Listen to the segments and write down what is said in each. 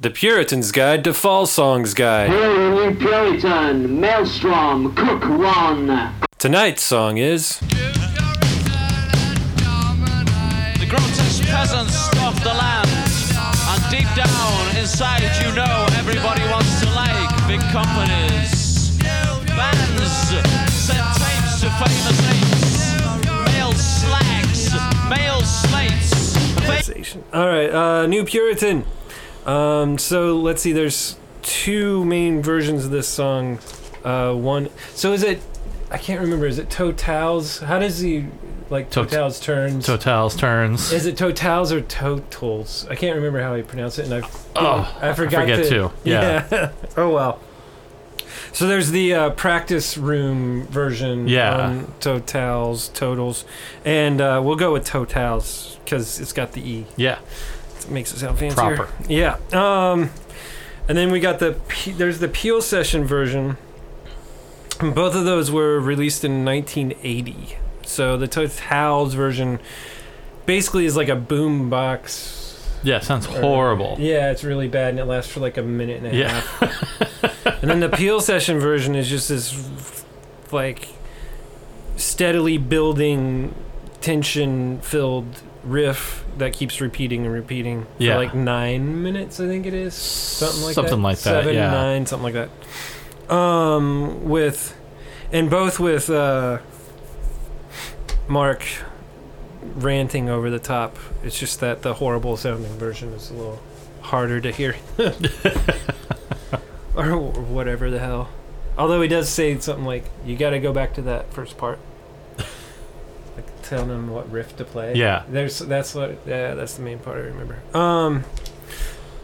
The Puritan's Guide to Fall Songs Guide. Hail, New Puritan, Maelstrom, Cook One. Tonight's song is The grotesque peasants of the land. And deep down inside, you know, everybody wants to like big companies. Bands send tapes to famous apes. Male slags, male slates. All right, uh, New Puritan. Um, so let's see. There's two main versions of this song. Uh, one. So is it? I can't remember. Is it Totals? How does he like Tot- Totale's turns? Totale's turns. is it Totals or Totals? I can't remember how he pronounced it, and I Oh, I forgot forget to, too. Yeah. Yeah. oh well. So there's the uh, practice room version. Yeah. On Totals, totals, and uh, we'll go with Totals because it's got the e. yeah. Makes it sound fancier. Proper. Yeah. Um, and then we got the P- there's the Peel session version. And Both of those were released in 1980. So the Totals version basically is like a boom box. Yeah. Sounds horrible. Yeah, it's really bad and it lasts for like a minute and a Yeah. half. and then the Peel session version is just this like steadily building tension filled riff that keeps repeating and repeating for like nine minutes, I think it is. Something like Something that. like that, Seven, yeah. nine, something like that. Um, with, and both with uh, Mark ranting over the top. It's just that the horrible sounding version is a little harder to hear. or whatever the hell. Although he does say something like, "You got to go back to that first part." Like telling him what riff to play. Yeah. There's that's what yeah, that's the main part I remember. Um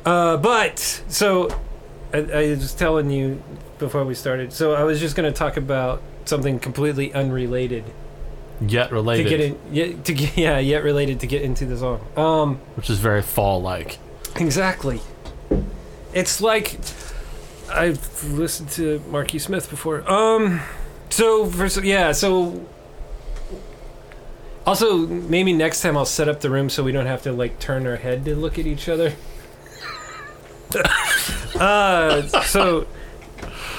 uh but so I, I was telling you before we started. So I was just going to talk about something completely unrelated Yet related, to get in yet, to get yeah, yet related to get into the song. Um which is very fall-like. Exactly. It's like I've listened to Marky Smith before. Um, so for so yeah, so also maybe next time I'll set up the room so we don't have to like turn our head to look at each other. uh, so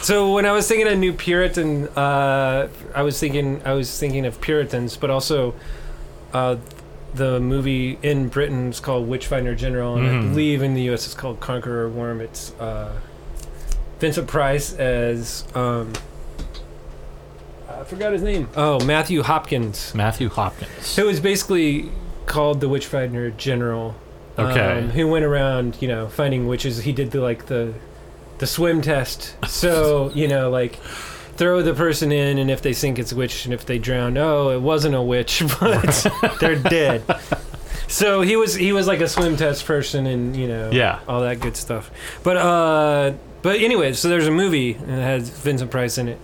so when I was thinking of New Puritan, uh, I was thinking I was thinking of Puritans, but also uh, the movie in Britain is called Witchfinder General, and I Mhm. believe in the U.S. it's called Conqueror Worm. It's uh, Vincent Price as um, I forgot his name. Oh, Matthew Hopkins, Matthew Hopkins. who was basically called the Witchfinder General. Okay. um, who went around, you know, finding witches. He did the like the the swim test. So you know, like throw the person in, and if they sink, it's a witch, and if they drown, oh, it wasn't a witch, but they're dead. So he was he was like a swim test person, and you know, Yeah. all that good stuff. But uh, but anyway, so there's a movie and it has Vincent Price in it,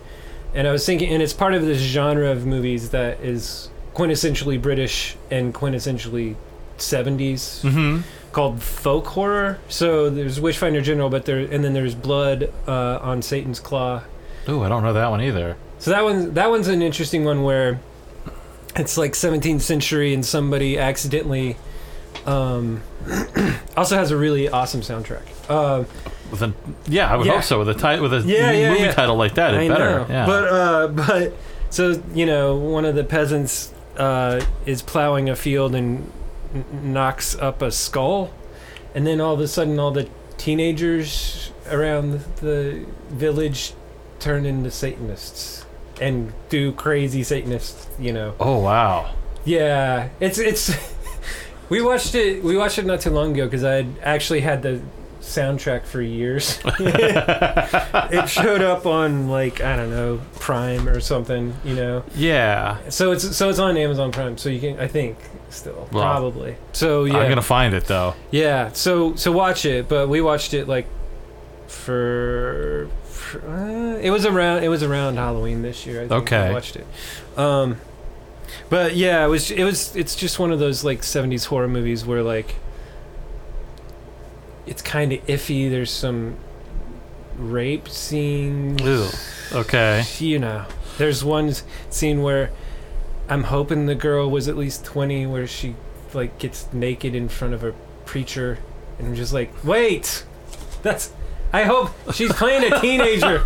and I was thinking, and it's part of this genre of movies that is quintessentially British and quintessentially 70s Mm-hmm. called folk horror. So there's Witchfinder General, but there and then there's Blood uh, on Satan's Claw. Ooh, I don't know that one either. So that one that one's an interesting one where it's like 17th century and somebody accidentally um, also has a really awesome soundtrack. Uh, With a, yeah, I would Yeah. hope so. With a ti- with a Yeah, yeah, movie yeah. title like that, I it better. know, Yeah. but uh, but so you know one of the peasants uh, is plowing a field and n- knocks up a skull, and then all of a sudden all the teenagers around the village turn into Satanists and do crazy Satanists. you know. oh wow. Yeah, it's it's. we watched it. We watched it not too long ago because I had actually had the soundtrack for years. it showed up on like I don't know Prime or something, you know. Yeah. So it's so it's on Amazon Prime, so you can I think still Well, probably. So yeah, I'm gonna find it though. yeah. So so watch it, but we watched it like for. for uh, it was around. It was around Halloween this year. I think Okay. we watched it. Um, but yeah, it was. It was. It's just one of those like '70s horror movies where like it's kind of iffy. There's some rape scenes. Ew. Okay. You know, there's one scene where I'm hoping the girl was at least 20, where she like gets naked in front of a preacher, and I'm just like, wait, That's. I hope she's playing a teenager.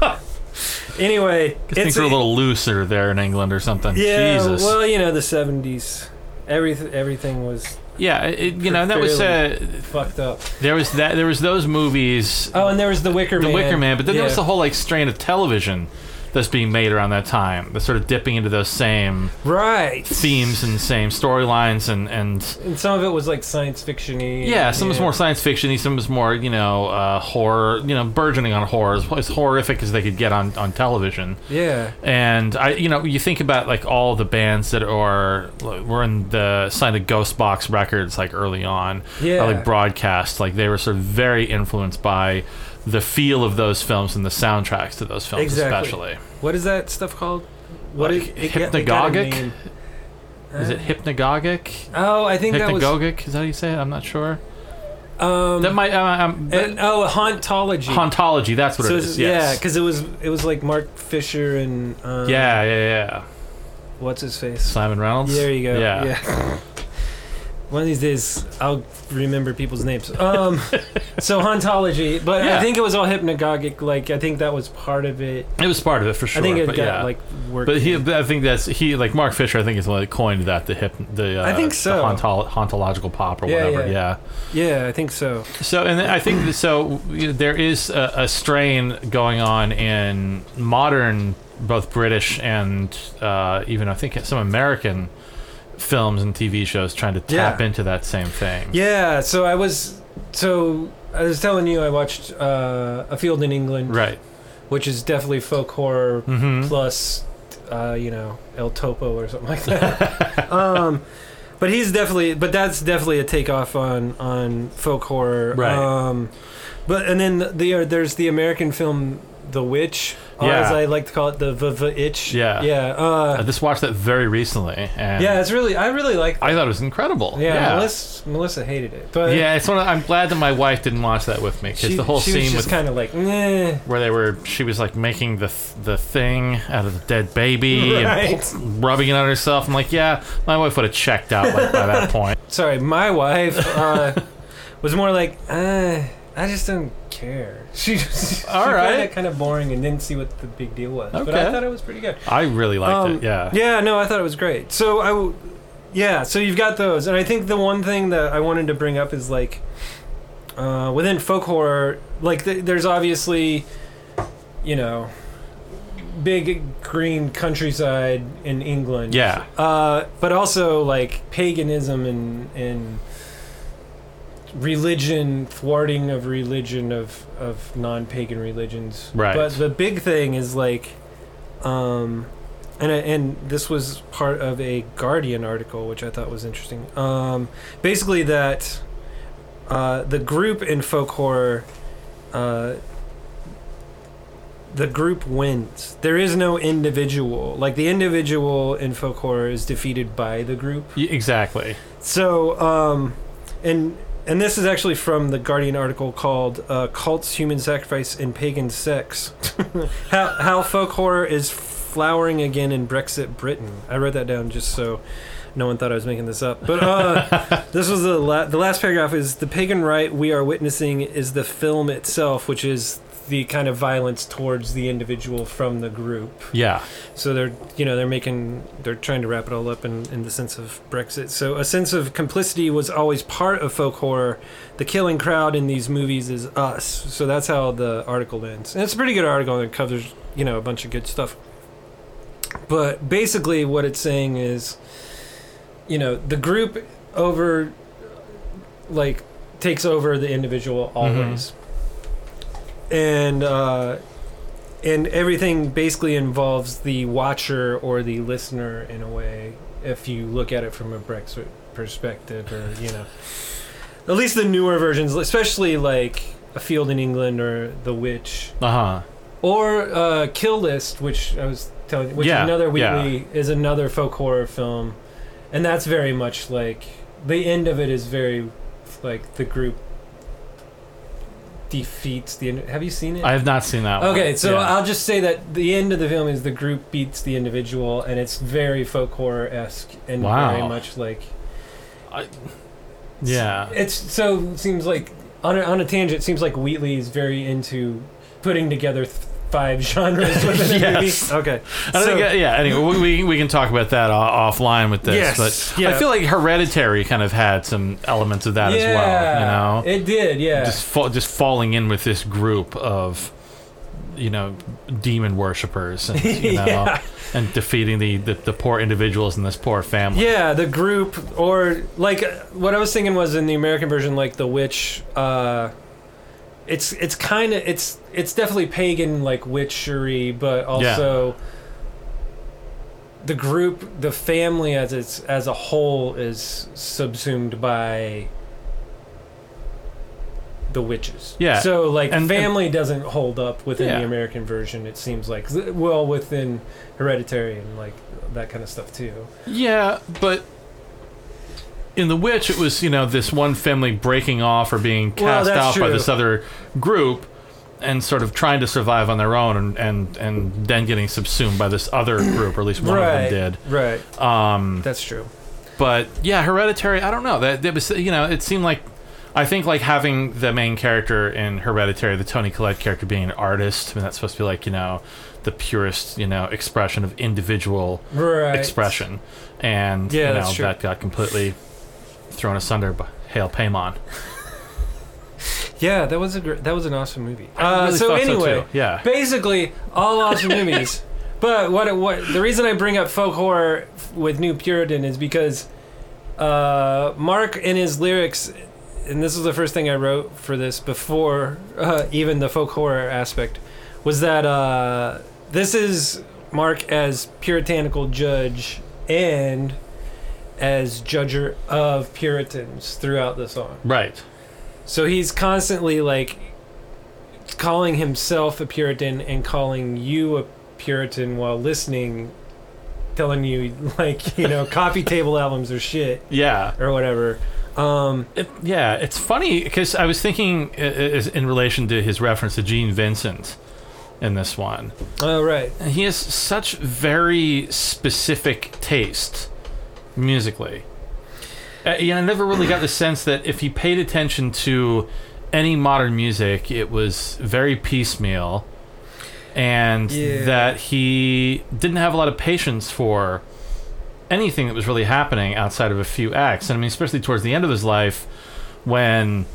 anyway, things are a little looser there in England or something. yeah. Jesus. Well, you know the '70s. Everything everything was yeah, it, you know that was uh, fucked up. there was that there was those movies, Oh, and there was the Wicker Man The Man. Wicker Man, but then there was the whole like strain of television that's being made around that time. That's sort of dipping into those same right themes and same storylines and and And some of it was like science fiction-y. yeah, some was more science fiction-y, some was more you know uh, horror, you know, burgeoning on horror, as, as horrific as they could get on on television. Yeah. And I, you know, you think about like all the bands that are were in the signed to Ghost Box Records like early on, Yeah. or like broadcast, like they were sort of very influenced by the feel of those films and the soundtracks to those films, Exactly. especially. What is that stuff called? What Like it- it got- it got a hypnagogic? Is it hypnagogic? Oh, I think that was. Hypnagogic? Is that how you say it? I'm not sure. Um, That might. Uh, um, and, oh, hauntology. hauntology. That's what so it it's- is. Yeah, Yes. because it was it was like Mark Fisher and um, yeah, yeah, yeah. what's his face? Simon Reynolds. There you go. Yeah. One of these days, I'll remember people's names. Um, so hauntology, but Yeah. I think it was all hypnagogic. Like I think that was part of it. It was part of it for sure. I think it but got yeah. like worked. But he, in. I think that's he, like Mark Fisher. I think is the one that coined that the hip, the uh, I think so. the hauntological pop or Yeah, whatever. yeah. Yeah. yeah, I think so. So, and I think that- so. you know, there is a, a strain going on in modern, both British and uh, even I think some American films and TV shows trying to tap Yeah. into that same thing. Yeah, so I was so I was telling you I watched uh, A Field in England, Right. which is definitely folk horror Mm-hmm. plus uh, you know El Topo or something like that. um, but he's definitely, but that's definitely a takeoff on on folk horror. Right. Um, but and then the, uh, there's the American film The Witch, or Yeah. as I like to call it, the V V Itch. Yeah. yeah, I uh, just watched that very recently, and yeah. It's really, I really like. I thought it was incredible. Yeah, yeah. Melissa, Melissa hated it, but Yeah, it's one. Of, I'm glad that my wife didn't watch that with me because the whole she scene was kind of like, nah. where they were, she was like making the the thing out of the dead baby Right. and rubbing it on herself. I'm like, yeah, my wife would have checked out like, by that point. Sorry, my wife uh, was more like, uh, I just don't care. She just All she found it kind of boring and didn't see what the big deal was. But I thought it was pretty good. I really liked Um, it. Yeah. Yeah, no, I thought it was great. So I, w- yeah, so you've got those, and I think the one thing that I wanted to bring up is like, uh, within folk horror, like th- there's obviously, you know, big green countryside in England. Yeah. Uh, but also like paganism and and religion thwarting of religion of of non-pagan religions Right. but the big thing is like um and and this was part of a guardian article which i thought was interesting um basically that uh the group in folk horror uh the group wins. There is no individual. Like the individual in folk horror is defeated by the group. Exactly. So, um, and and this is actually from the Guardian article called uh, "Cults, Human Sacrifice, and Pagan Sex: How How Folk Horror is Flowering Again in Brexit Britain." I wrote that down just so no one thought I was making this up. But uh, this was the la- the last paragraph is the pagan rite we are witnessing is the film itself, which is the kind of violence towards the individual from the group. Yeah. So they're you know they're making they're trying to wrap it all up in, in the sense of Brexit. So a sense of complicity was always part of folk horror. The killing crowd in these movies is us. So that's how the article ends. And it's a pretty good article and it covers you know a bunch of good stuff. But basically what it's saying is you know the group over like takes over the individual mm-hmm. always. And uh and everything basically involves the watcher or the listener in a way if you look at it from a Brexit perspective or you know at least the newer versions especially like a field in england or the witch Uh huh. or uh, kill list which i was telling you which Yeah, is another yeah. Wheatley is another folk horror film and that's very much like the end of it is very like the group defeats the have you seen it I have not seen that one. Okay, so Yeah. I'll just say that the end of the film is the group beats the individual, and it's very folk horror esque and Wow. very much like I- yeah. it's so it seems like on a, on a tangent, it seems like Wheatley is very into putting together th- five genres within a Yes. movie. Okay, I So- think, yeah. Anyway, we, we can talk about that offline with this, Yes, but yeah. I feel like Hereditary kind of had some elements of that as well. You know, it did. Yeah, just fa- just falling in with this group of you know demon worshippers and you know Yeah. and defeating the, the the poor individuals in this poor family. Yeah, the group, or like uh, what I was thinking was in the American version, like the witch. Uh, it's it's kind of it's it's definitely pagan like witchery, but also the group, the family as it's as a whole is subsumed by the witches. Yeah, So like and- family doesn't hold up within Yeah. the American version. It seems like well within Hereditary and like that kind of stuff too. Yeah, but in The Witch, it was you know this one family breaking off or being cast that's out by this other group. And sort of trying to survive on their own, and, and, and then getting subsumed by this other group, or at least one right. of them did Right. Um, That's true. but yeah, Hereditary. I don't know. That, that was you know it seemed like I think like having the main character in Hereditary, the Toni Collette character, being an artist. I mean, that's supposed to be like you know the purest you know expression of individual Right. expression, and Yeah, you know that got completely thrown asunder by Hail Paimon. Yeah, that was a gr- that was an awesome movie. Uh, really so thought so, anyway, too. Yeah. basically all awesome movies. But what what the reason I bring up folk horror with New Puritan is because uh, Mark in his lyrics, and this is the first thing I wrote for this before uh, even the folk horror aspect, was that uh, this is Mark as puritanical judge and as judger of Puritans throughout the song. Right. So he's constantly like calling himself a Puritan and calling you a Puritan while listening, telling you like you know coffee table albums are shit Yeah. or whatever. Um, It, yeah, it's funny because I was thinking i- in relation to his reference to Gene Vincent in this one. oh right, he has such very specific taste musically. Uh, yeah, I never really got the sense that if he paid attention to any modern music, it was very piecemeal, and Yeah. that he didn't have a lot of patience for anything that was really happening outside of a few acts. And I mean, especially towards the end of his life, when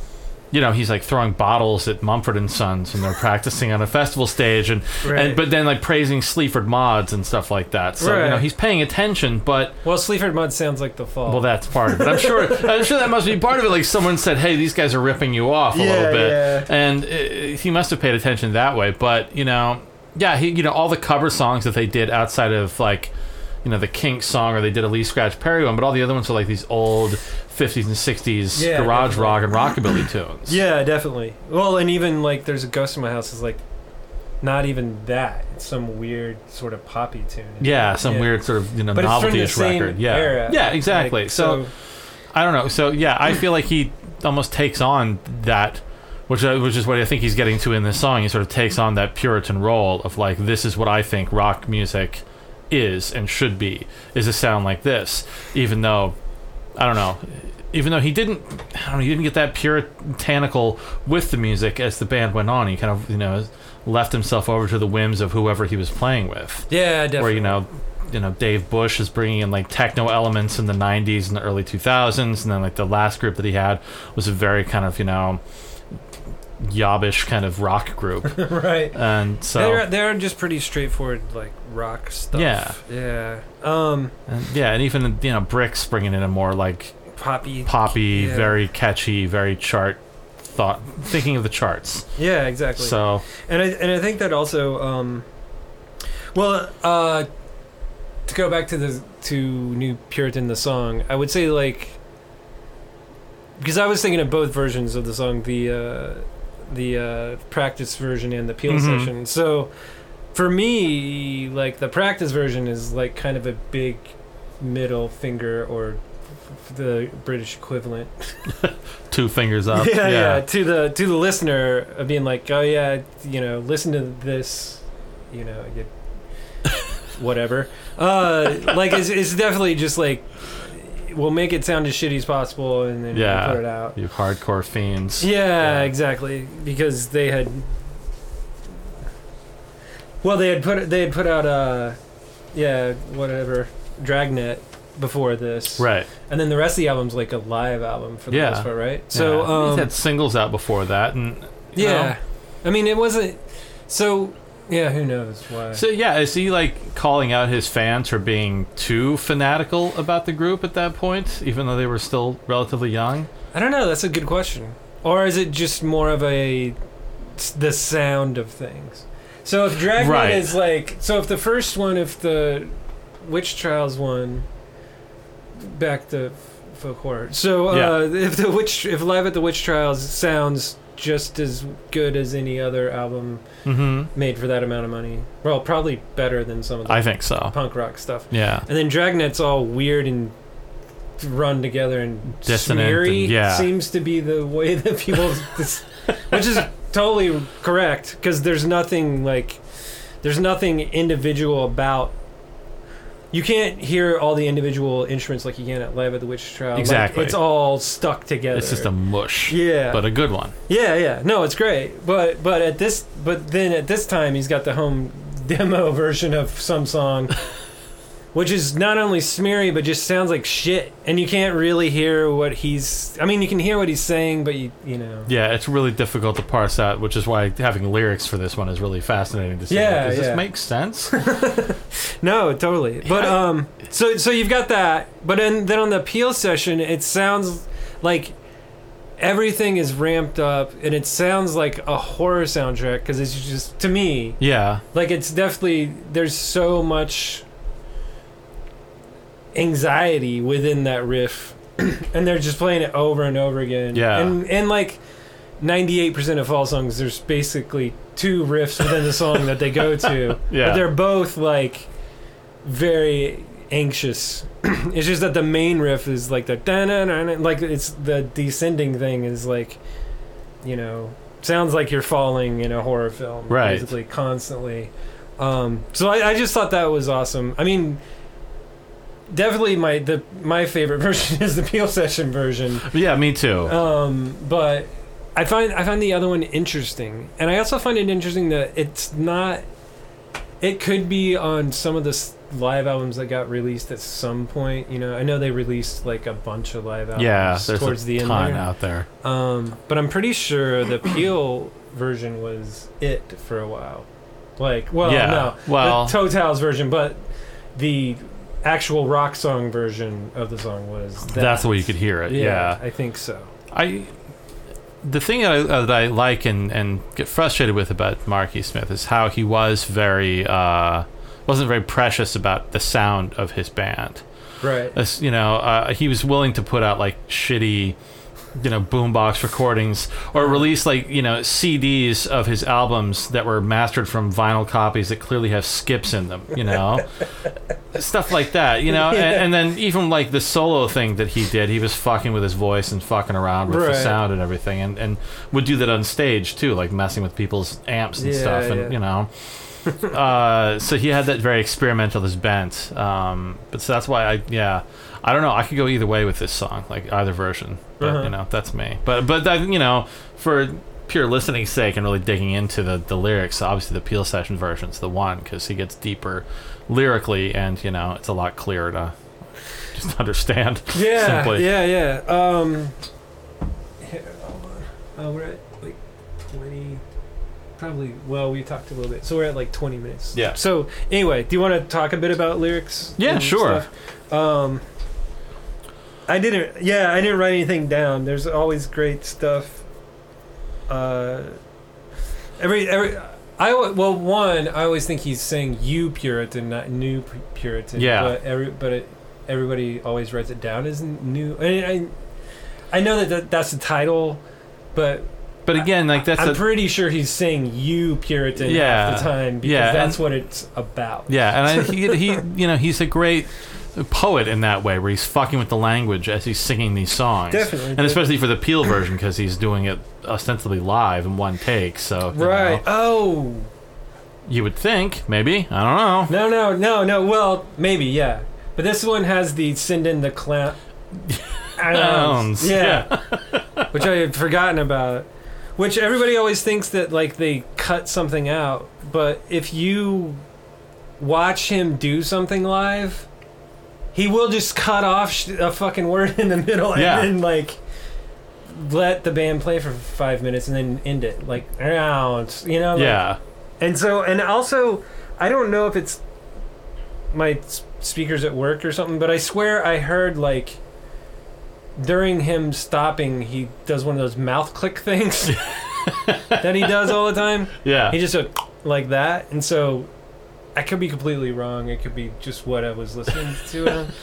you know he's like throwing bottles at Mumford and Sons and they're practicing on a festival stage, and, Right. and but then like praising Sleaford mods and stuff like that. So you know he's paying attention, but well Sleaford Mods sounds like the fall. well, that's part of it. I'm sure. I'm sure that must be part of it. Like someone said, "Hey, these guys are ripping you off a Yeah, little bit," yeah. and uh, he must have paid attention that way. But you know, yeah, he, you know, all the cover songs that they did outside of like, you know, the Kinks song or they did a Lee Scratch Perry one, but all the other ones are like these old 50s and 60s Yeah, garage definitely. rock and rockabilly tunes. yeah, definitely. Well, and even like there's a ghost in my house is like not even that. It's some weird sort of poppy tune. Yeah, some Yeah. weird sort of you know But it's from the novelty-ish same record. Yeah, era. yeah, exactly. Like, so I don't know. So yeah, I feel like he almost takes on that, which uh, which is what I think he's getting to in this song. He sort of takes on that Puritan role of like, this is what I think rock music is and should be. Is a sound like this, even though I don't know. Even though he didn't, I don't know, he didn't get that puritanical with the music as the band went on. He kind of, you know, left himself over to the whims of whoever he was playing with yeah, definitely. where you know you know Dave Bush is bringing in like techno elements in the 90s and the early 2000s and then like the last group that he had was a very kind of you know yobbish kind of rock group right. and so they're they're just pretty straightforward like rock stuff. Yeah. Yeah. Um and, yeah and even you know Brix bringing in a more like poppy poppy Yeah. very catchy very chart thought thinking of the charts Yeah, exactly. so and I and I think that also um well uh to go back to the to New Puritan the song, I would say like because I was thinking of both versions of the song, the uh the uh practice version and the peel Mhm. session. So for me, like the practice version is like kind of a big middle finger or the British equivalent two fingers up yeah, yeah, To the to the listener of being like, oh yeah, you know, listen to this, you know, you, whatever. Uh, like it's, it's definitely just like we'll make it sound as shitty as possible, and then Yeah. we'll put it out. You hardcore fiends. Yeah, Yeah. exactly. Because they had, well, they had put they had put out uh, yeah, whatever, Dragnet before this, Right. And then the rest of the album's like a live album for the Yeah. most part, right? So yeah. um, had singles out before that, and yeah, know. I mean, it wasn't. So yeah, who knows why? So yeah, is he like calling out his fans for being too fanatical about the group at that point, even though they were still relatively young? I don't know. That's a good question. Or is it just more of a the sound of things? So if Dragnet Right. is like, so if the first one, if the Witch Trials one, back to folk horror. So uh, if the Witch, if Live at the Witch Trials sounds just as good as any other album Mm-hmm. made for that amount of money, well, probably better than some of the I think so. punk rock stuff. Yeah. And then Dragnet's all weird and run together and Dissonant smeary. and- yeah. Seems to be the way that people, this, which is totally correct because there's nothing like, there's nothing individual about. You can't hear all the individual instruments like you can at Live at the Witch Trial. Like, Exactly. it's all stuck together. It's just a mush, yeah, but a good one. yeah, yeah. No, it's great. But but at this but then at this time he's got the home demo version of some song which is not only smeary but just sounds like shit and you can't really hear what he's I mean you can hear what he's saying but you you know. Yeah, it's really difficult to parse out, which is why having lyrics for this one is really fascinating to see. Yeah, Does yeah. this make sense? No, totally. But Yeah. um so so you've got that but then then on the appeal session it sounds like everything is ramped up and it sounds like a horror soundtrack because it's just to me yeah, like it's definitely there's so much anxiety within that riff and they're just playing it over and over again Yeah. and and like 98% of fall songs there's basically two riffs within the song that they go to Yeah. but they're both like very anxious it's just that the main riff is like the like it's the descending thing is like you know sounds like you're falling in a horror film Right. basically constantly um, so I, I just thought that was awesome i mean definitely my the my favorite version is the peel session version yeah, me too. um, but I find I find the other one interesting, and I also find it interesting that it's not. It could be on some of the live albums that got released at some point. You know, I know they released like a bunch of live albums yeah, there's towards a the end ton there. out there. Um, but I'm pretty sure the Peel version was it for a while. Like, well, Yeah, no, well- the Totals version, but the actual rock song version of the song was. That. That's the way you could hear it. yeah. I think so. I the thing that I, uh, that I like and, and get frustrated with about Marky Smith is how he was very uh, wasn't very precious about the sound of his band. Right. As, you know, uh, he was willing to put out like shitty, you know, boombox recordings or release like you know CDs of his albums that were mastered from vinyl copies that clearly have skips in them. You know, stuff like that. You know, and, and then even like the solo thing that he did, he was fucking with his voice and fucking around with the sound and everything, and and would do that on stage too, like messing with people's amps and Yeah, stuff, and yeah. you know uh, so he had that very experimentalist bent. Um, but so that's why I yeah I don't know I could go either way with this song like either version. But Uh-huh. you know that's me. But but that, you know for pure listening sake and really digging into the the lyrics, obviously the Peel session version's the one because he gets deeper lyrically and you know it's a lot clearer to just understand. Yeah, simply. yeah, yeah. Um, here, hold on. Oh, we're at like twenty. Probably. Well, we talked a little bit, so we're at like twenty minutes. Yeah. So anyway, do you want to talk a bit about lyrics? Yeah, sure. stuff? Um, I didn't. Yeah, I didn't write anything down. There's always great stuff. Uh, every every. I well one I always think he's saying you Puritan not new Puritan Yeah. but every but it, everybody always writes it down as new I, I I know that, that that's the title but But again, like that's I'm a, pretty sure he's saying you Puritan Yeah. half the time because Yeah, that's and- what it's about Yeah, and I, he, he, you know, he's a great poet in that way, where he's fucking with the language as he's singing these songs. Definitely, and especially for the Peel version because he's doing it ostensibly live in one take. So you right know, oh you would think maybe I don't know. no no no no well maybe yeah but this one has the send in the clown ounce. Ounce, Yeah. Which I had forgotten about. Which everybody always thinks that like they cut something out, but if you watch him do something live, he will just cut off sh- a fucking word in the middle Yeah. and then like let the band play for five minutes and then end it like ounce, you know? like- yeah. and so, and also, I don't know if it's my s- speakers at work or something, but I swear I heard like during him stopping, he does one of those mouth click things that he does all the time. Yeah. He just like that, and so I could be completely wrong. It could be just what I was listening to.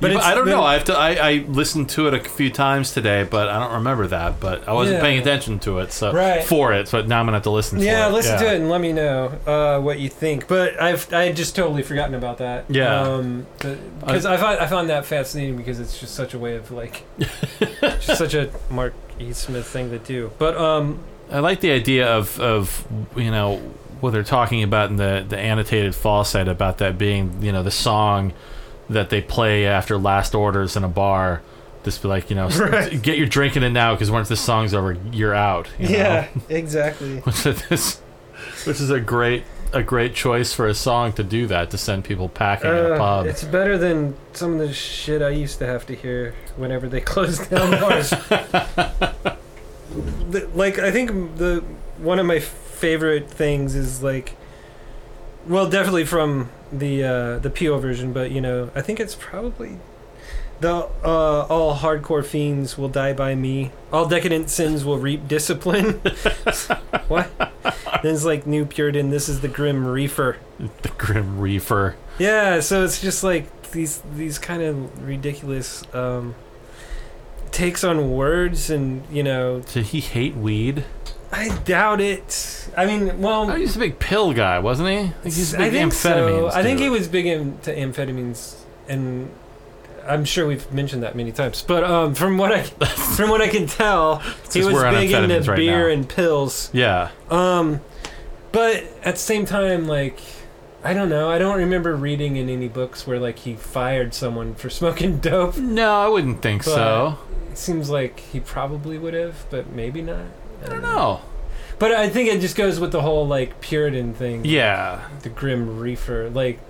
But it's I don't been- know. I have to. I, I listened to it a few times today, but I don't remember that. But I wasn't Yeah. paying attention to it, so Right. for it. So now I'm gonna have to listen. Yeah, for it. listen to it and let me know uh, what you think. But I've I had just totally forgotten about that. Yeah. Um, because I, found I found that fascinating because it's just such a way of like, just such a Mark E. Smith thing to do. But um, I like the idea of of you know what they're talking about in the the annotated Fall site about that being you know the song that they play after last orders in a bar. Just be like you know, Right. get your drinking in now because once this song's over, you're out. you know? yeah, exactly. which is which is a great a great choice for a song to do that to send people packing in a Uh, pub. it's better than some of the shit I used to have to hear whenever they closed down bars. The- like I think the one of my favorite things is like, well, definitely from the uh, the Peel version, but you know, I think it's probably the uh, all hardcore fiends will die by me. All decadent sins will reap discipline. what? Then it's like new Puritan. This is the grim reefer. the Grim Reaper. Yeah, so it's just like these these kind of ridiculous um, takes on words, and you know, Did he hate weed? I doubt it. I mean, well, Oh, he's a big pill guy, wasn't he? I think he's a I big think so. I think dude. he was big into amphetamines, and I'm sure we've mentioned that many times. But um, from what I from what I can tell, he was big into right beer now. and pills. Yeah. Um, but at the same time, like, I don't know. I don't remember reading in any books where like he fired someone for smoking dope. No, I wouldn't think But- so. It seems like he probably would have, but maybe not. I don't know. But I think it just goes with the whole like Puritan thing. Yeah. The grim reefer, like.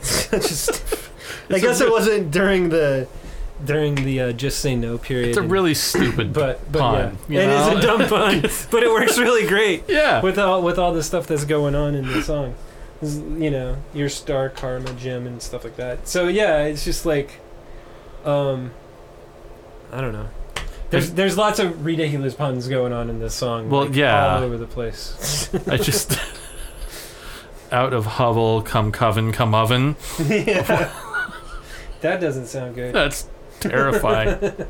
Such a st- I guess re- it wasn't during the during the uh, just say no period. It's a and- really stupid but but pun. yeah, you it is know? a dumb pun, but it works really great Yeah. with all with all the stuff that's going on in the song. You know, your star karma gem and stuff like that. So yeah, it's just like, um, I don't know. There's there's lots of ridiculous puns going on in this song. Well, like, yeah. all over the place. I just out of hovel come coven come oven. yeah. that doesn't sound good. That's terrifying.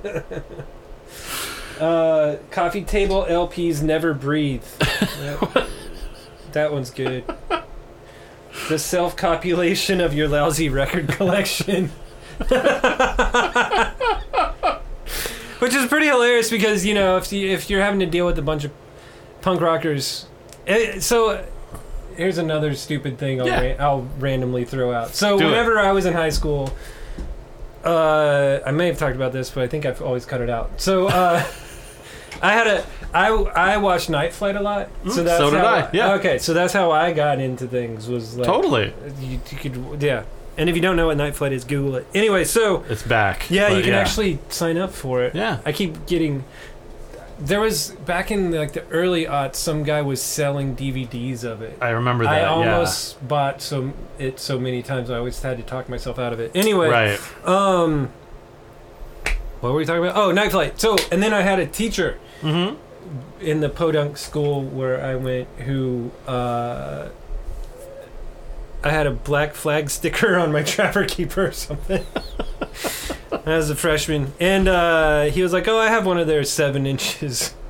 Uh, coffee table LPs never breathe. That, that one's good. The self copulation of your lousy record collection. Which is pretty hilarious because you know if you, if you're having to deal with a bunch of punk rockers, eh, so here's another stupid thing I'll, Yeah. ra- I'll randomly throw out. So Do it. whenever I was in high school, uh, I may have talked about this, but I think I've always cut it out. So uh, I had a I I watched Night Flight a lot. So Mm, that's so did how, I, yeah. Okay, so that's how I got into things. Was like totally. you, you could yeah. And if you don't know what Night Flight is, Google it. Anyway, so It's back. yeah, but you can actually sign up for it. Yeah. I keep getting. There was back in like the early aughts, some guy was selling DVDs of it. I remember that. I yeah. almost bought so it so many times. I always had to talk myself out of it. Anyway, Right. um, what were we talking about? Oh, Night Flight. So, and then I had a teacher Mm-hmm. in the podunk school where I went who uh, I had a black flag sticker on my trapper keeper or something. As a freshman, and uh, he was like, "Oh, I have one of their seven inches."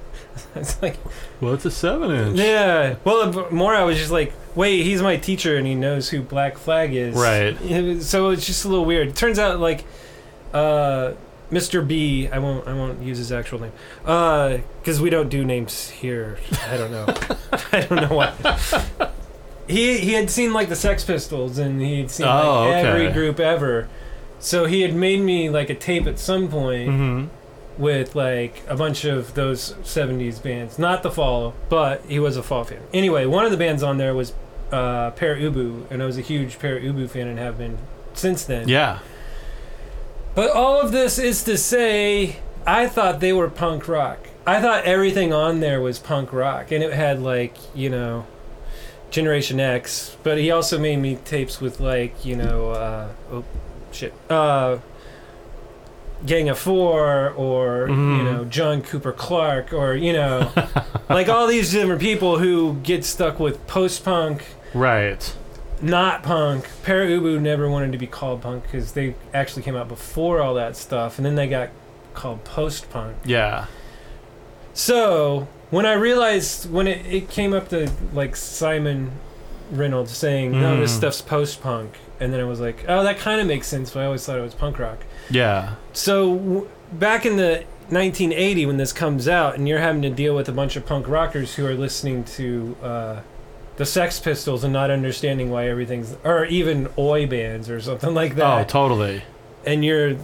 It's like, Well, it's a seven inch. yeah. Well, more I was just like, "Wait, he's my teacher, and he knows who Black Flag is." Right. So it's just a little weird. It turns out, like, uh, Mr. B, I won't, I won't use his actual name, because we don't do names here. I don't know. I don't know why. He he had seen like the Sex Pistols and he'd seen Oh, like every group ever. So he had made me like a tape at some point hmm with like a bunch of those 70s bands. Not the Fall, but he was a Fall fan. Anyway, one of the bands on there was uh, Ubu, and I was a huge Pere Ubu fan and have been since then. Yeah. But all of this is to say, I thought they were punk rock. I thought everything on there was punk rock, and it had like you know, Generation X. But he also made me tapes with like you know, uh, oh shit, uh, Gang of Four, or you Mhm. know, John Cooper Clarke, or you know, like all these different people who get stuck with post punk Right. not punk. Pere Ubu never wanted to be called punk because they actually came out before all that stuff, and then they got called post punk. Yeah. So when I realized when it, it came up to like Simon Reynolds saying, "No, this Mm. stuff's post punk," and then I was like, "Oh, that kind of makes sense." But I always thought it was punk rock. Yeah. So w- back in the 1980 when this comes out, and you're having to deal with a bunch of punk rockers who are listening to. Uh, the Sex Pistols and not understanding why everything's, or even oi bands or something like that Oh, totally. and you're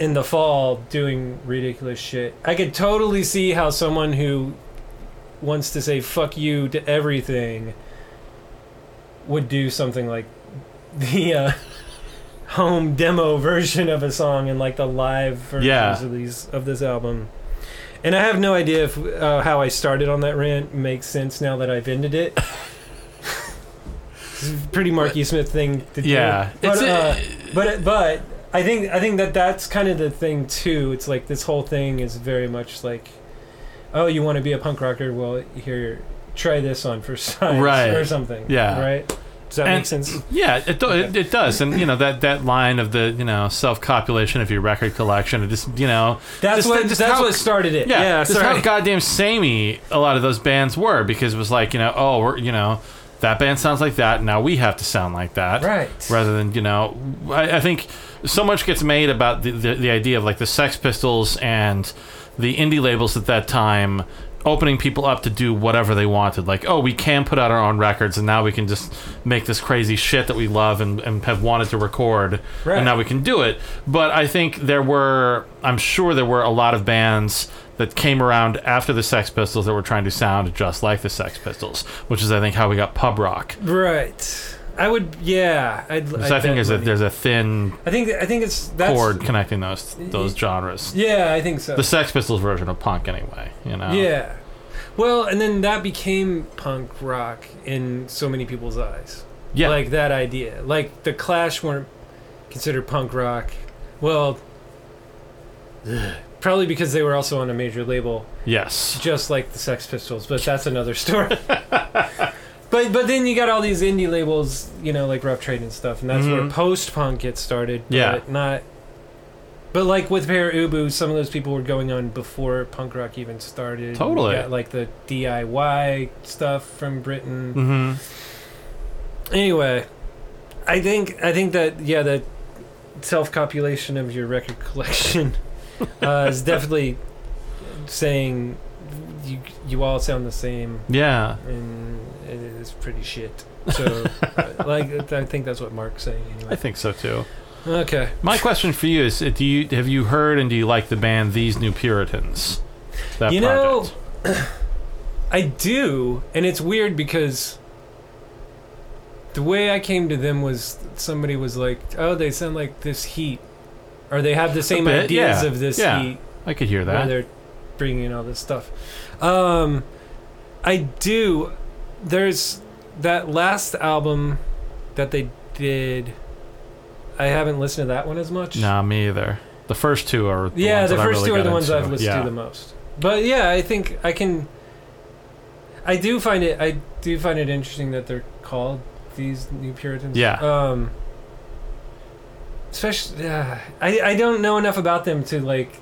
in the fall doing ridiculous shit. I could totally see how someone who wants to say fuck you to everything would do something like the uh, home demo version of a song and like the live versions Yeah. of these of this album. And I have no idea if uh, how I started on that rant makes sense now that I've ended it. It's a pretty Marky Smith thing to do. Yeah. But, uh, but but I think I think that that's kind of the thing too. It's like this whole thing is very much like, oh, you want to be a punk rocker? Well, here, try this on for size Right. or something. Yeah. Right. Does that And- make sense? Yeah, it, do, it it does, and you know that that line of the you know self copulation of your record collection. It just you know That's Just- what just that's how- what started it. yeah, Yeah. just how goddamn samey a lot of those bands were because it was like you know oh we're you know that band sounds like that now we have to sound like that right. rather than you know I, I think so much gets made about the, the the idea of like the Sex Pistols and the indie labels at that time opening people up to do whatever they wanted like oh we can put out our own records and now we can just make this crazy shit that we love and, and have wanted to record Right. and now we can do it but i think there were i'm sure there were a lot of bands that came around after the sex pistols that were trying to sound just like the sex pistols which is i think how we got pub rock Right. I would. Yeah. I'd, so I'd i think there's a there's a thin I think I think it's that's chord connecting those those genres. Yeah, I think so. The Sex Pistols version of punk, anyway. You know. Yeah. Well, and then that became punk rock in so many people's eyes. Yeah. Like that idea. Like the Clash weren't considered punk rock. Well, probably because they were also on a major label, yes. just like the Sex Pistols. But that's another story. but but then you got all these indie labels, you know, like Rough Trade and stuff, and that's where Mhm. post punk gets started. Yeah. Not. But like with Pere Ubu, some of those people were going on before punk rock even started. Totally. Got like the DIY stuff from Britain. Mm-hmm. Anyway, I think I think that yeah, the self-copulation of your record collection uh, is definitely saying you you all sound the same, Yeah. and is pretty shit. So, like, I think that's what Mark's saying I think so too. Okay. My question for you is: uh, Do you have you heard and do you like the band These New Puritans? That You know. I do, and it's weird because the way I came to them was somebody was like, "Oh, they sound like this Heat," or they have the same bit, ideas yeah, of this yeah. Heat. I could hear that. they're bringing in all this stuff. Um, I do. There's that last album that they did. I haven't listened to that one as much. Nah, me either. The first two are. The yeah, ones the first really two are the ones into. I've listened yeah. to the most. But yeah, I think I can. I do find it. I do find it interesting that they're called these New Puritans. Yeah. Um. Especially, uh, I I don't know enough about them to like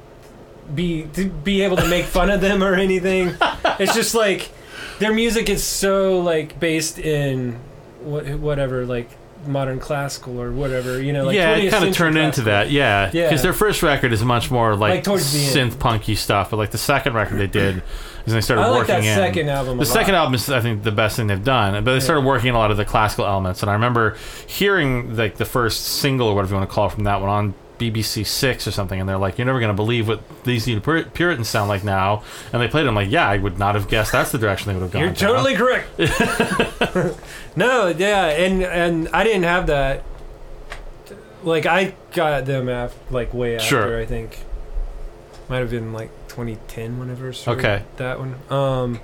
be to be able to make fun of them or anything. It's just like their music is so like based in what whatever like modern classical or whatever. You know, like yeah, it kind of turned into that. Yeah, Yeah. because their first record is much more like, Like synth punky stuff, but like the second record they did is they started I like working that in second album. The second lot. album is, I think, the best thing they've done. But they started working in a lot of the classical elements, and I remember hearing like the first single or whatever you want to call it from that one on BBC Six or something, and they're like, "You're never going to believe what these Pur- Puritans sound like now." And they played it. I'm like, "Yeah, I would not have guessed that's the direction they would have gone." You're down." totally correct. no, yeah, and and I didn't have that. Like I got them after, like way after. Sure. I think might have been like 2010 whenever. Okay. That one. Um,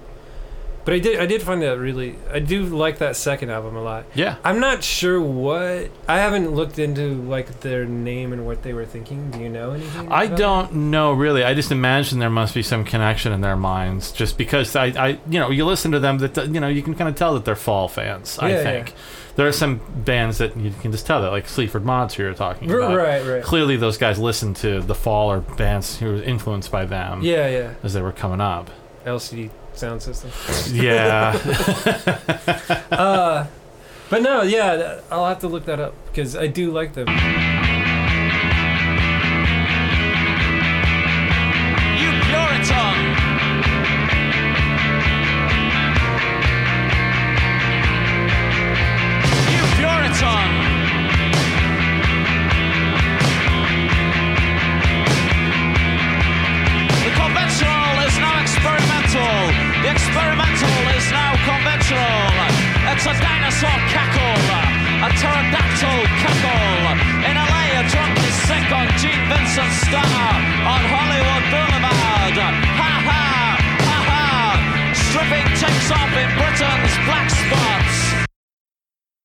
but I did I did find that really I do like that second album a lot. yeah. I'm not sure what I haven't looked into like their name and what they were thinking. Do you know anything? I don't know really. I just imagine there must be some connection in their minds, just because I, I you know, you listen to them that you know you can kind of tell that they're Fall fans. I think yeah. there are some bands that you can just tell that, like Sleaford Mods, who you're talking about. right, right. Clearly, those guys listened to the Fall or bands who were influenced by them Yeah, yeah. as they were coming up. LCD sound system. Yeah, uh, but no, yeah, I'll have to look that up because I do like them.